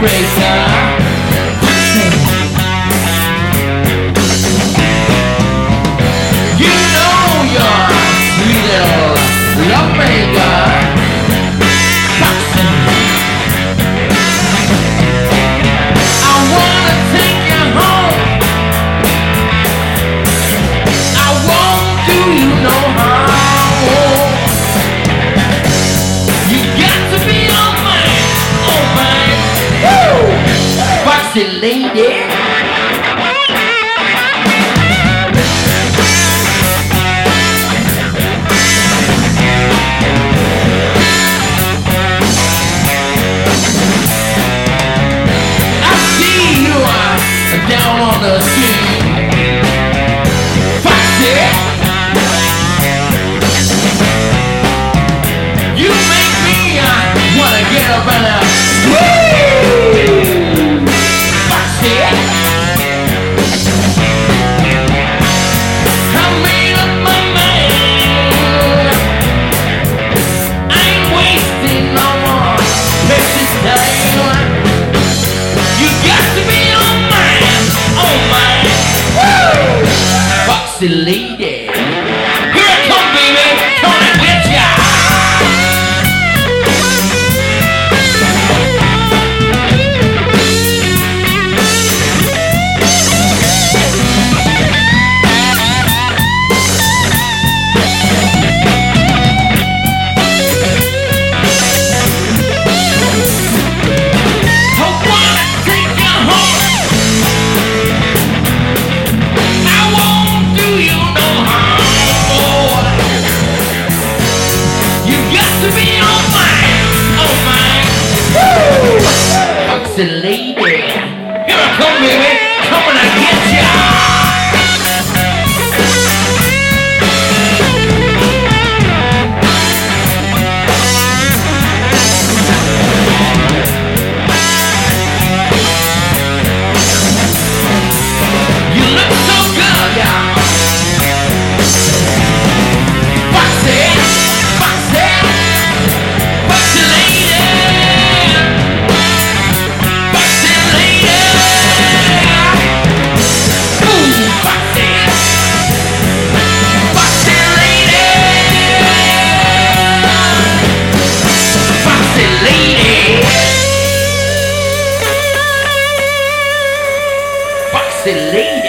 racer. You know you're sweet little love maker. nasty lady. Uh, down on the Foxy lady. the lady. Come eh? baby. sexy lady.